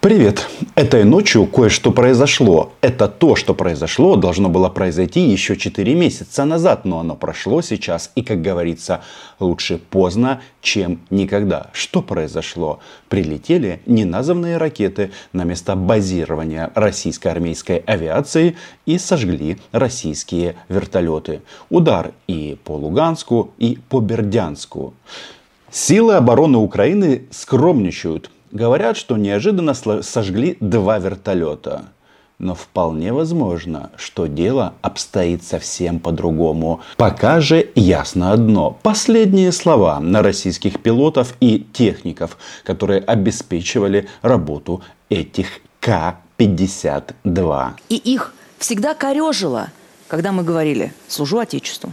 Привет! Этой ночью кое-что произошло. Это то, что произошло, должно было произойти еще 4 месяца назад, но оно прошло сейчас. И, как говорится, лучше поздно, чем никогда. Что произошло? Прилетели неназванные ракеты на место базирования российской армейской авиации и сожгли российские вертолеты. Удар и по Луганску, и по Бердянску. Силы обороны Украины скромничают – Говорят, что неожиданно сожгли два вертолета. Но вполне возможно, что дело обстоит совсем по-другому. Пока же ясно одно. Последние слова на российских пилотов и техников, которые обеспечивали работу этих К-52. И их всегда корежило, когда мы говорили «служу Отечеству»,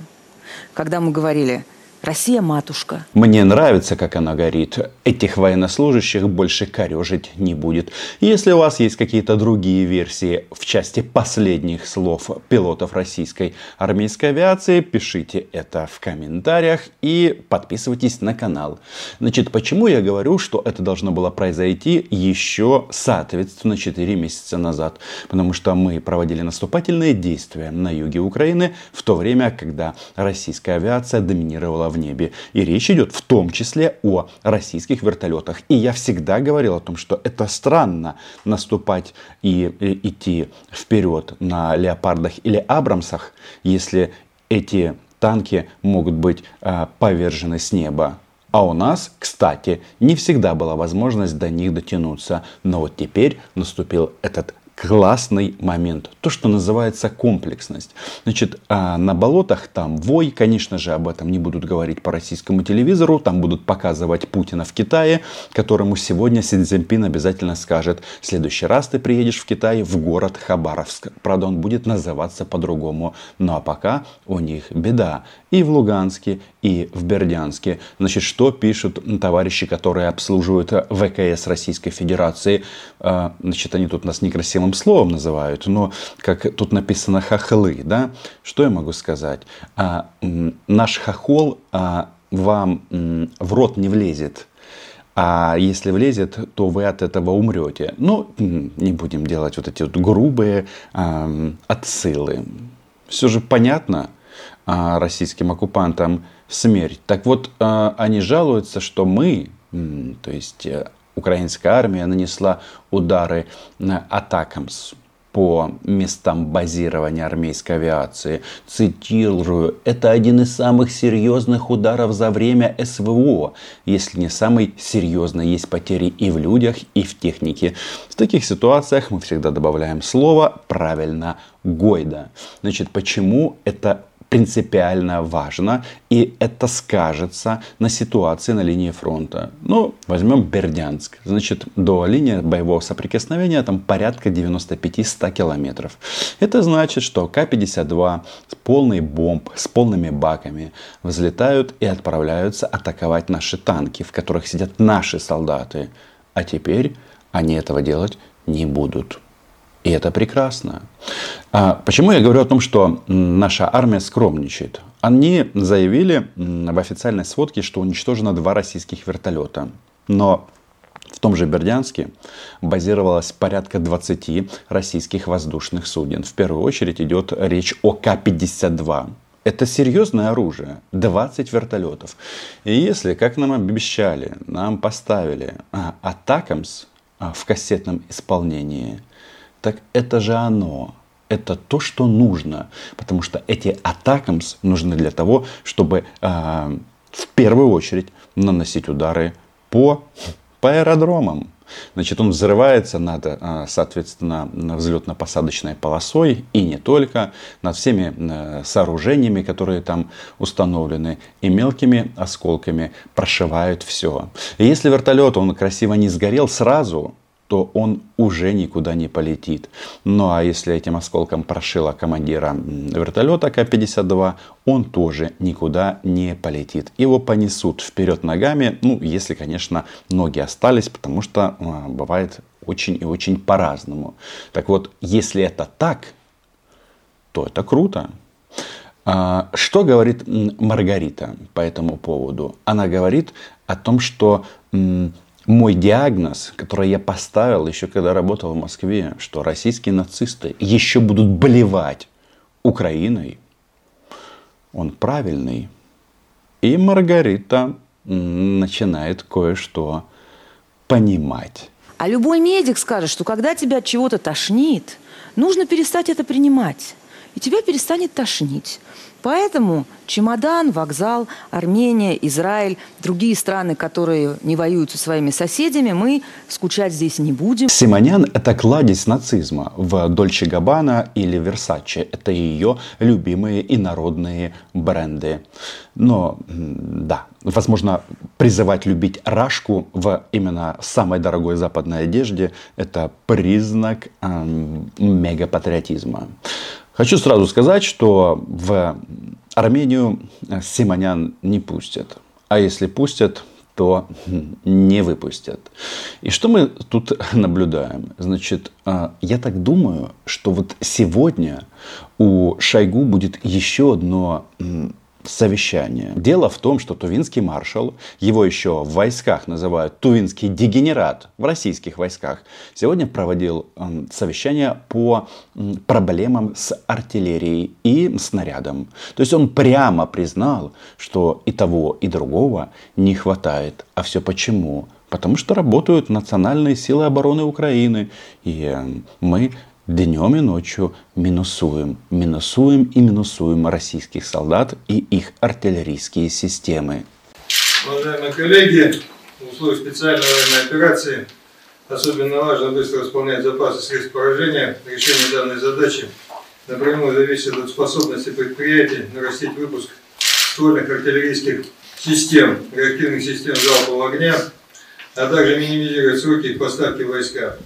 когда мы говорили – Россия матушка. Мне нравится, как она горит. Этих военнослужащих больше корежить не будет. Если у вас есть какие-то другие версии в части последних слов пилотов российской армейской авиации, пишите это в комментариях и подписывайтесь на канал. Значит, почему я говорю, что это должно было произойти еще, соответственно, 4 месяца назад? Потому что мы проводили наступательные действия на юге Украины в то время, когда российская авиация доминировала в небе. И речь идет в том числе о российских вертолетах. И я всегда говорил о том, что это странно наступать и, и идти вперед на леопардах или абрамсах, если эти танки могут быть э, повержены с неба. А у нас, кстати, не всегда была возможность до них дотянуться. Но вот теперь наступил этот классный момент. То, что называется комплексность. Значит, а, на болотах там вой, конечно же, об этом не будут говорить по российскому телевизору. Там будут показывать Путина в Китае, которому сегодня Си Цзиньпин обязательно скажет, в следующий раз ты приедешь в Китай в город Хабаровск. Правда, он будет называться по-другому. Ну а пока у них беда. И в Луганске, и в Бердянске. Значит, что пишут товарищи, которые обслуживают ВКС Российской Федерации? А, значит, они тут нас некрасивым незнакомым словом называют, но как тут написано хохлы, да, что я могу сказать? А, наш хохол а, вам в рот не влезет. А если влезет, то вы от этого умрете. Ну, не будем делать вот эти вот грубые э, отсылы. Все же понятно э, российским оккупантам смерть. Так вот, э, они жалуются, что мы, то есть э, украинская армия нанесла удары атакам по местам базирования армейской авиации. Цитирую, это один из самых серьезных ударов за время СВО. Если не самый серьезный, есть потери и в людях, и в технике. В таких ситуациях мы всегда добавляем слово правильно Гойда. Значит, почему это принципиально важно, и это скажется на ситуации на линии фронта. Ну, возьмем Бердянск. Значит, до линии боевого соприкосновения там порядка 95-100 километров. Это значит, что К-52 с полной бомб, с полными баками взлетают и отправляются атаковать наши танки, в которых сидят наши солдаты. А теперь они этого делать не будут. И это прекрасно. А почему я говорю о том, что наша армия скромничает? Они заявили в официальной сводке, что уничтожено два российских вертолета. Но в том же Бердянске базировалось порядка 20 российских воздушных суден. В первую очередь идет речь о К-52. Это серьезное оружие. 20 вертолетов. И если, как нам обещали, нам поставили а, Атакамс в кассетном исполнении – так это же оно. Это то, что нужно. Потому что эти атакамс нужны для того, чтобы э, в первую очередь наносить удары по, по аэродромам. Значит, он взрывается над, а, соответственно, взлетно-посадочной полосой и не только, над всеми э, сооружениями, которые там установлены, и мелкими осколками прошивают все. И если вертолет, он красиво не сгорел сразу, то он уже никуда не полетит. Ну а если этим осколком прошила командира вертолета К-52, он тоже никуда не полетит. Его понесут вперед ногами, ну если, конечно, ноги остались, потому что а, бывает очень и очень по-разному. Так вот, если это так, то это круто. А, что говорит Маргарита по этому поводу? Она говорит о том, что мой диагноз, который я поставил еще когда работал в Москве, что российские нацисты еще будут болевать Украиной, он правильный. И Маргарита начинает кое-что понимать. А любой медик скажет, что когда тебя от чего-то тошнит, нужно перестать это принимать. И тебя перестанет тошнить. Поэтому чемодан, вокзал, Армения, Израиль, другие страны, которые не воюют со своими соседями, мы скучать здесь не будем. Симонян – это кладезь нацизма в Дольче Габбана или Версаче. Это ее любимые и народные бренды. Но, да, возможно, призывать любить рашку в именно самой дорогой западной одежде – это признак эм, мегапатриотизма. Хочу сразу сказать, что в Армению Симонян не пустят. А если пустят, то не выпустят. И что мы тут наблюдаем? Значит, а, я так думаю, что вот сегодня у Шойгу будет еще одно совещание. Дело в том, что тувинский маршал, его еще в войсках называют тувинский дегенерат, в российских войсках, сегодня проводил совещание по проблемам с артиллерией и снарядом. То есть он прямо признал, что и того, и другого не хватает. А все почему? Потому что работают национальные силы обороны Украины. И мы днем и ночью минусуем, минусуем и минусуем российских солдат и их артиллерийские системы. Уважаемые коллеги, в условиях специальной военной операции особенно важно быстро восполнять запасы средств поражения. Решение данной задачи напрямую зависит от способности предприятий нарастить выпуск ствольных артиллерийских систем, реактивных систем залпового огня, а также минимизировать сроки поставки войска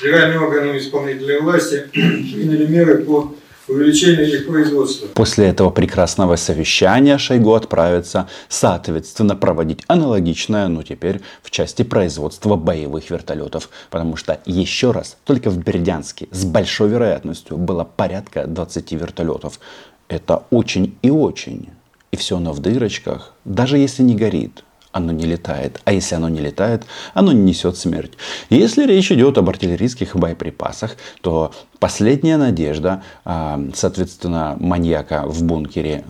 федеральные органы исполнительной власти приняли меры по увеличению их производства. После этого прекрасного совещания Шойгу отправится, соответственно, проводить аналогичное, но теперь в части производства боевых вертолетов. Потому что, еще раз, только в Бердянске с большой вероятностью было порядка 20 вертолетов. Это очень и очень. И все оно в дырочках, даже если не горит оно не летает. А если оно не летает, оно не несет смерть. если речь идет об артиллерийских боеприпасах, то последняя надежда, а, соответственно, маньяка в бункере,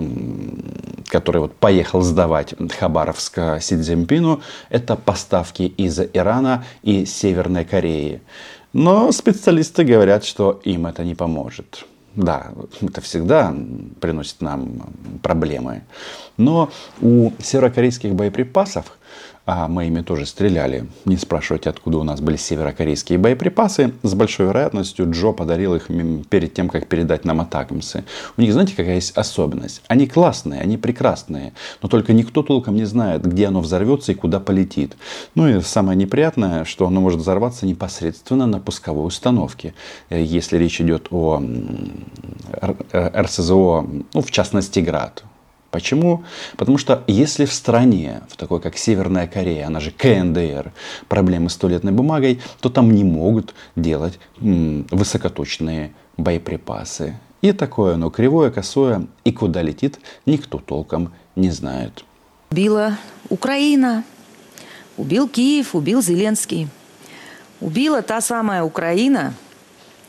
который вот поехал сдавать Хабаровск Си Цзиньпину, это поставки из Ирана и Северной Кореи. Но специалисты говорят, что им это не поможет. Да, это всегда приносит нам проблемы. Но у северокорейских боеприпасов а мы ими тоже стреляли. Не спрашивайте, откуда у нас были северокорейские боеприпасы. С большой вероятностью Джо подарил их перед тем, как передать нам атакамсы. У них, знаете, какая есть особенность? Они классные, они прекрасные, но только никто толком не знает, где оно взорвется и куда полетит. Ну и самое неприятное, что оно может взорваться непосредственно на пусковой установке. Э, если речь идет о РСЗО, ну, в частности, Град. Почему? Потому что если в стране, в такой как Северная Корея, она же КНДР, проблемы с туалетной бумагой, то там не могут делать высокоточные боеприпасы. И такое оно кривое, косое, и куда летит, никто толком не знает. Убила Украина, убил Киев, убил Зеленский. Убила та самая Украина,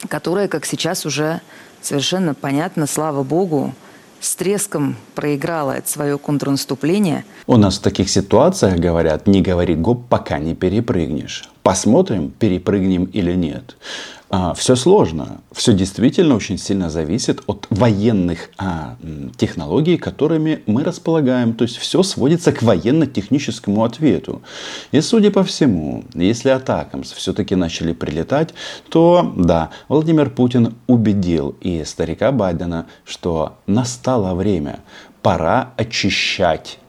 которая, как сейчас уже совершенно понятно, слава богу, с треском проиграла это свое контрнаступление. У нас в таких ситуациях говорят, не говори гоп, пока не перепрыгнешь. Посмотрим, перепрыгнем или нет. А, все сложно. Все действительно очень сильно зависит от военных а, технологий, которыми мы располагаем. То есть все сводится к военно-техническому ответу. И судя по всему, если атакамс все-таки начали прилетать, то да, Владимир Путин убедил и старика Байдена, что настало время, пора очищать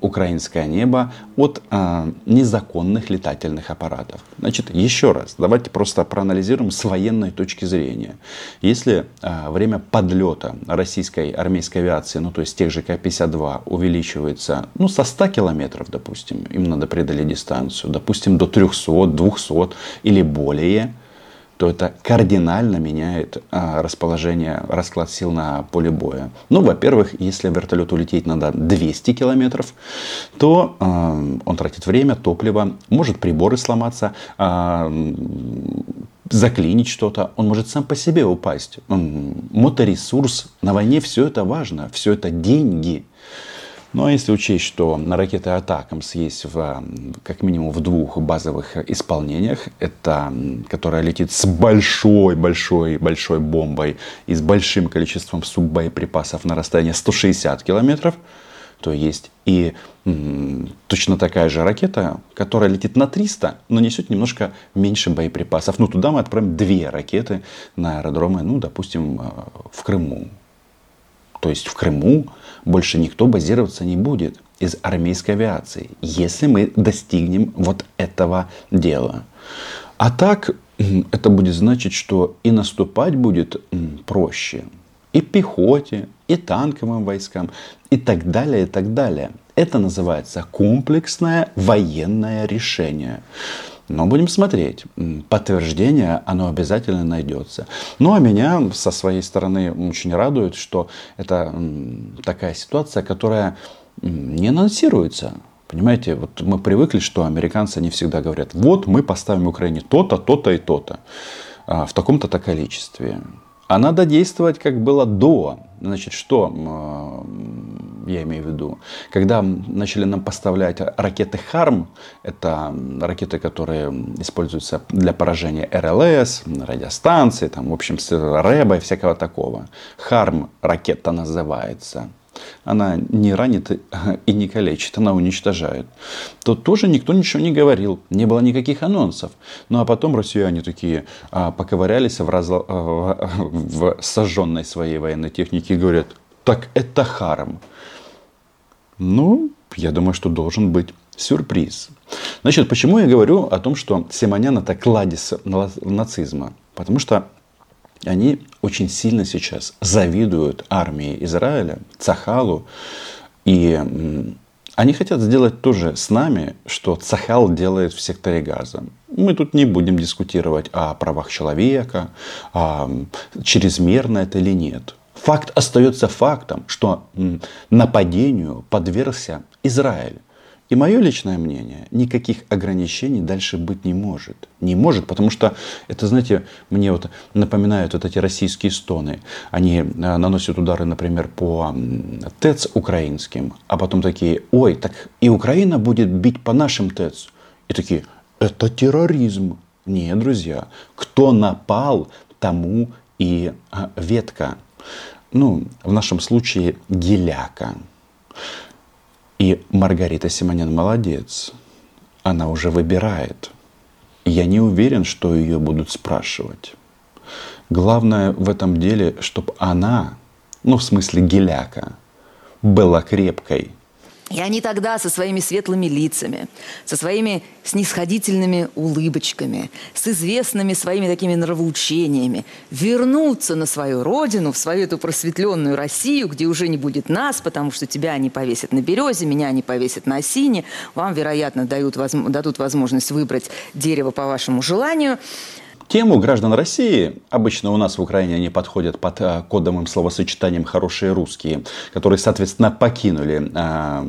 украинское небо от а, незаконных летательных аппаратов. Значит, еще раз, давайте просто проанализируем с военной точки зрения. Если а, время подлета российской армейской авиации, ну то есть тех же К-52, увеличивается ну, со 100 километров, допустим, им надо преодолеть дистанцию, допустим, до 300, 200 или более, то это кардинально меняет а, расположение, расклад сил на поле боя. Ну, во-первых, если вертолет улететь надо 200 километров, то а, он тратит время, топливо, может приборы сломаться, а, заклинить что-то, он может сам по себе упасть. Моторесурс, на войне все это важно, все это деньги. Ну а если учесть, что ракеты Атакамс есть в, как минимум в двух базовых исполнениях, это которая летит с большой-большой-большой бомбой и с большим количеством суббоеприпасов на расстояние 160 километров, то есть и м, точно такая же ракета, которая летит на 300, но несет немножко меньше боеприпасов. Ну, туда мы отправим две ракеты на аэродромы, ну, допустим, э, в Крыму. То есть в Крыму больше никто базироваться не будет из армейской авиации, если мы достигнем вот этого дела. А так, это будет значить, что и наступать будет проще. И пехоте, и танковым войскам, и так далее, и так далее. Это называется комплексное военное решение. Но будем смотреть. Подтверждение, оно обязательно найдется. Ну, а меня со своей стороны очень радует, что это такая ситуация, которая не анонсируется. Понимаете, вот мы привыкли, что американцы не всегда говорят, вот мы поставим Украине то-то, то-то и то-то а, в таком-то то количестве. А надо действовать, как было до. Значит, что я имею в виду? Когда начали нам поставлять ракеты «Харм», это ракеты, которые используются для поражения РЛС, радиостанции, там, в общем, с РЭБа и всякого такого. «Харм» ракета называется – она не ранит и не калечит, она уничтожает, то тоже никто ничего не говорил, не было никаких анонсов. Ну а потом россияне такие а, поковырялись в, разло... В сожженной своей военной технике и говорят, так это харм. Ну, я думаю, что должен быть сюрприз. Значит, почему я говорю о том, что Симонян это кладезь нацизма? Потому что они очень сильно сейчас завидуют армии Израиля, Цахалу. И они хотят сделать то же с нами, что Цахал делает в секторе Газа. Мы тут не будем дискутировать о правах человека, чрезмерно это или нет. Факт остается фактом, что нападению подвергся Израиль. И мое личное мнение, никаких ограничений дальше быть не может. Не может, потому что это, знаете, мне вот напоминают вот эти российские стоны. Они э, наносят удары, например, по ТЭЦ украинским, а потом такие, ой, так и Украина будет бить по нашим ТЭЦ. И такие, это терроризм. Нет, друзья, кто напал, тому и а, ветка. Ну, в нашем случае геляка. И Маргарита Симонян молодец. Она уже выбирает. Я не уверен, что ее будут спрашивать. Главное в этом деле, чтобы она, ну в смысле геляка, была крепкой – и они тогда со своими светлыми лицами, со своими снисходительными улыбочками, с известными своими такими нравоучениями вернутся на свою родину, в свою эту просветленную Россию, где уже не будет нас, потому что тебя они повесят на березе, меня они повесят на осине, вам, вероятно, дают, дадут возможность выбрать дерево по вашему желанию – Тему граждан России, обычно у нас в Украине они подходят под э, кодовым словосочетанием «хорошие русские», которые, соответственно, покинули э,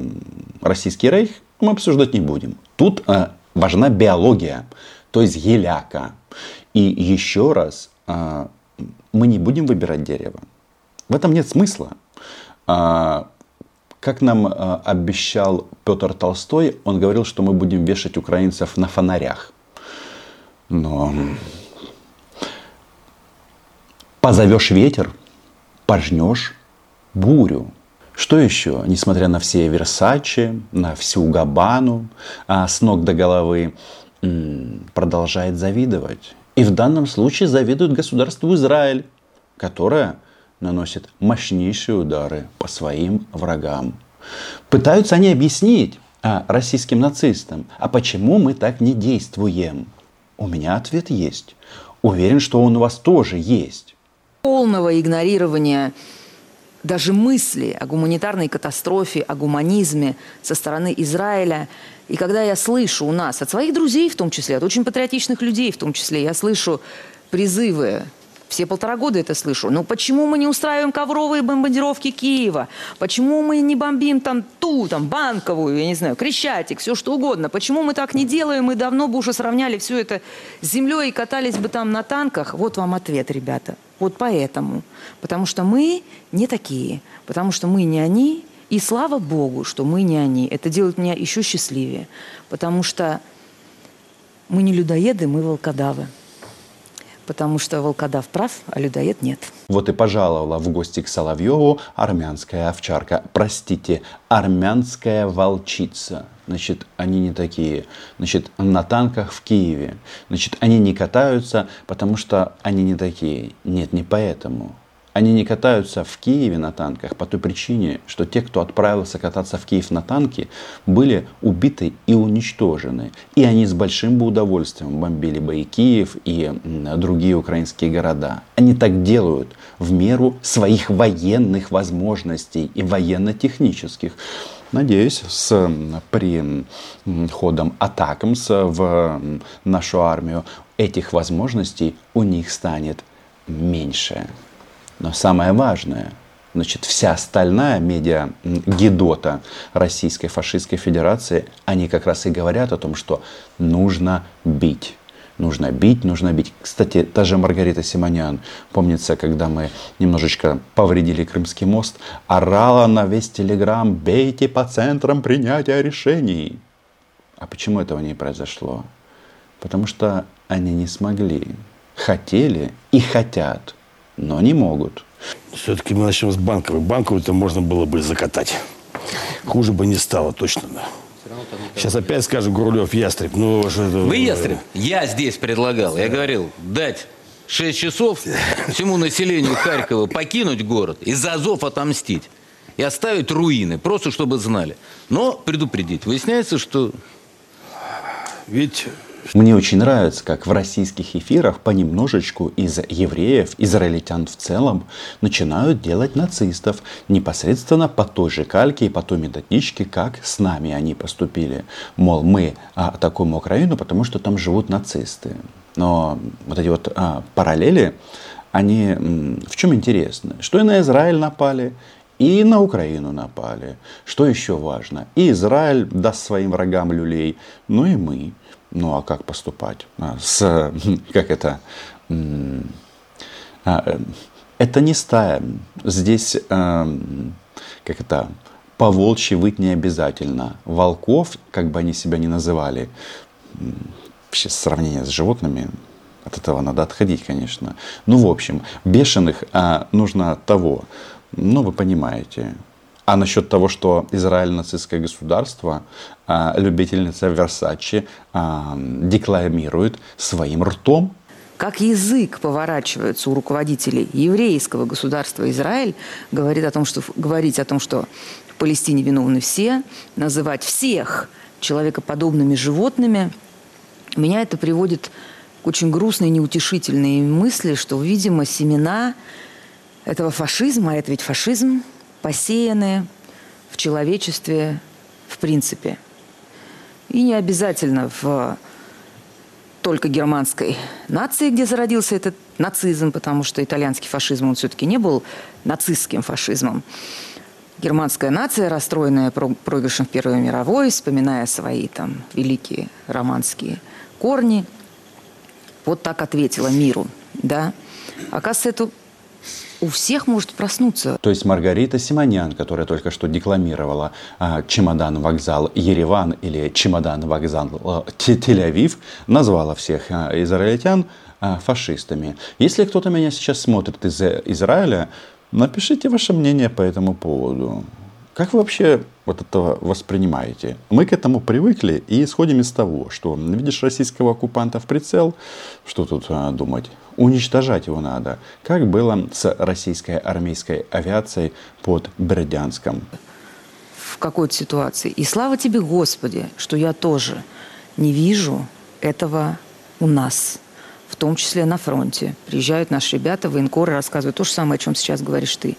российский рейх, мы обсуждать не будем. Тут э, важна биология, то есть геляка. И еще раз, э, мы не будем выбирать дерево. В этом нет смысла. Э, как нам э, обещал Петр Толстой, он говорил, что мы будем вешать украинцев на фонарях. Но Позовешь ветер, пожнешь бурю. Что еще, несмотря на все Версачи, на всю Габану, а с ног до головы, продолжает завидовать. И в данном случае завидует государству Израиль, которое наносит мощнейшие удары по своим врагам. Пытаются они объяснить а, российским нацистам, а почему мы так не действуем? У меня ответ есть. Уверен, что он у вас тоже есть полного игнорирования даже мысли о гуманитарной катастрофе, о гуманизме со стороны Израиля. И когда я слышу у нас, от своих друзей в том числе, от очень патриотичных людей в том числе, я слышу призывы все полтора года это слышу. Ну почему мы не устраиваем ковровые бомбардировки Киева? Почему мы не бомбим там ту, там, банковую, я не знаю, Крещатик, все что угодно? Почему мы так не делаем? Мы давно бы уже сравняли все это с землей и катались бы там на танках. Вот вам ответ, ребята. Вот поэтому. Потому что мы не такие. Потому что мы не они. И слава Богу, что мы не они. Это делает меня еще счастливее. Потому что мы не людоеды, мы волкодавы потому что волкодав прав, а людоед нет. Вот и пожаловала в гости к Соловьеву армянская овчарка. Простите, армянская волчица. Значит, они не такие. Значит, на танках в Киеве. Значит, они не катаются, потому что они не такие. Нет, не поэтому. Они не катаются в Киеве на танках по той причине, что те, кто отправился кататься в Киев на танке, были убиты и уничтожены. И они с большим бы удовольствием бомбили бы и Киев, и другие украинские города. Они так делают в меру своих военных возможностей и военно-технических. Надеюсь, с приходом атакамс в нашу армию этих возможностей у них станет меньше. Но самое важное, значит, вся остальная медиа гидота Российской фашистской федерации, они как раз и говорят о том, что нужно бить. Нужно бить, нужно бить. Кстати, та же Маргарита Симонян, помнится, когда мы немножечко повредили Крымский мост, орала на весь телеграм «Бейте по центрам принятия решений». А почему этого не произошло? Потому что они не смогли. Хотели и хотят – но не могут. Все-таки мы начнем с банковой. Банковую-то можно было бы закатать. Хуже бы не стало, точно, да. Сейчас опять скажет Гурулев, ястреб. Ну, что это... Вы ястреб? Я здесь предлагал. Я говорил, дать 6 часов всему населению Харькова покинуть город и за Азов отомстить. И оставить руины, просто чтобы знали. Но предупредить. Выясняется, что... Ведь мне очень нравится, как в российских эфирах понемножечку из евреев, израильтян в целом, начинают делать нацистов непосредственно по той же кальке и по той методичке, как с нами они поступили. Мол, мы атакуем Украину, потому что там живут нацисты. Но вот эти вот а, параллели, они в чем интересны? Что и на Израиль напали, и на Украину напали. Что еще важно? И Израиль даст своим врагам люлей, ну и мы. Ну а как поступать? А, с, как это? А, э, это не стая. Здесь, эм, как это, по волчьи выть не обязательно. Волков, как бы они себя ни называли, вообще сравнение с животными, от этого надо отходить, конечно. Ну, в общем, бешеных а, нужно того, ну, вы понимаете, а насчет того, что Израиль нацистское государство, а, любительница Версачи а, декламирует своим ртом. Как язык поворачивается у руководителей еврейского государства Израиль, говорит о том, что, говорить о том, что в Палестине виновны все, называть всех человекоподобными животными, меня это приводит к очень грустной неутешительной мысли, что, видимо, семена этого фашизма, а это ведь фашизм, посеяны в человечестве в принципе. И не обязательно в только германской нации, где зародился этот нацизм, потому что итальянский фашизм, он все-таки не был нацистским фашизмом. Германская нация, расстроенная проигрышем в Первой мировой, вспоминая свои там великие романские корни, вот так ответила миру. Да? Оказывается, эту у всех может проснуться. То есть Маргарита Симонян, которая только что декламировала а, «Чемодан-вокзал Ереван» или «Чемодан-вокзал а, Тель-Авив», назвала всех а, израильтян а, фашистами. Если кто-то меня сейчас смотрит из Израиля, напишите ваше мнение по этому поводу. Как вы вообще вот это воспринимаете? Мы к этому привыкли и исходим из того, что видишь российского оккупанта в прицел, что тут а, думать? Уничтожать его надо, как было с российской армейской авиацией под Бердянском. В какой-то ситуации. И слава тебе, Господи, что я тоже не вижу этого у нас в том числе на фронте. Приезжают наши ребята, военкоры, рассказывают то же самое, о чем сейчас говоришь ты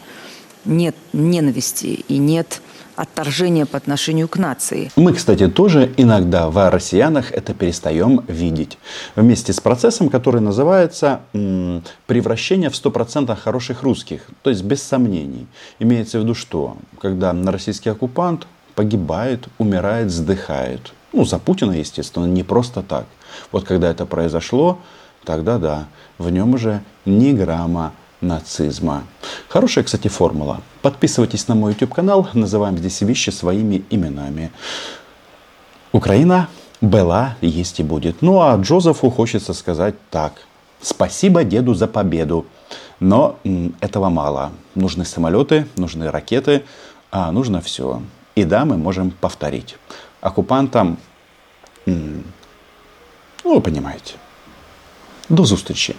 нет ненависти и нет отторжение по отношению к нации. Мы, кстати, тоже иногда в россиянах это перестаем видеть. Вместе с процессом, который называется м, превращение в 100% хороших русских. То есть без сомнений. Имеется в виду что? Когда российский оккупант погибает, умирает, сдыхает. Ну, за Путина, естественно, не просто так. Вот когда это произошло, тогда да, в нем уже ни грамма нацизма. Хорошая, кстати, формула. Подписывайтесь на мой YouTube канал, называем здесь вещи своими именами. Украина была, есть и будет. Ну а Джозефу хочется сказать так. Спасибо деду за победу. Но этого мало. Нужны самолеты, нужны ракеты, а нужно все. И да, мы можем повторить. Оккупантам, ну, вы понимаете. До зустрічі!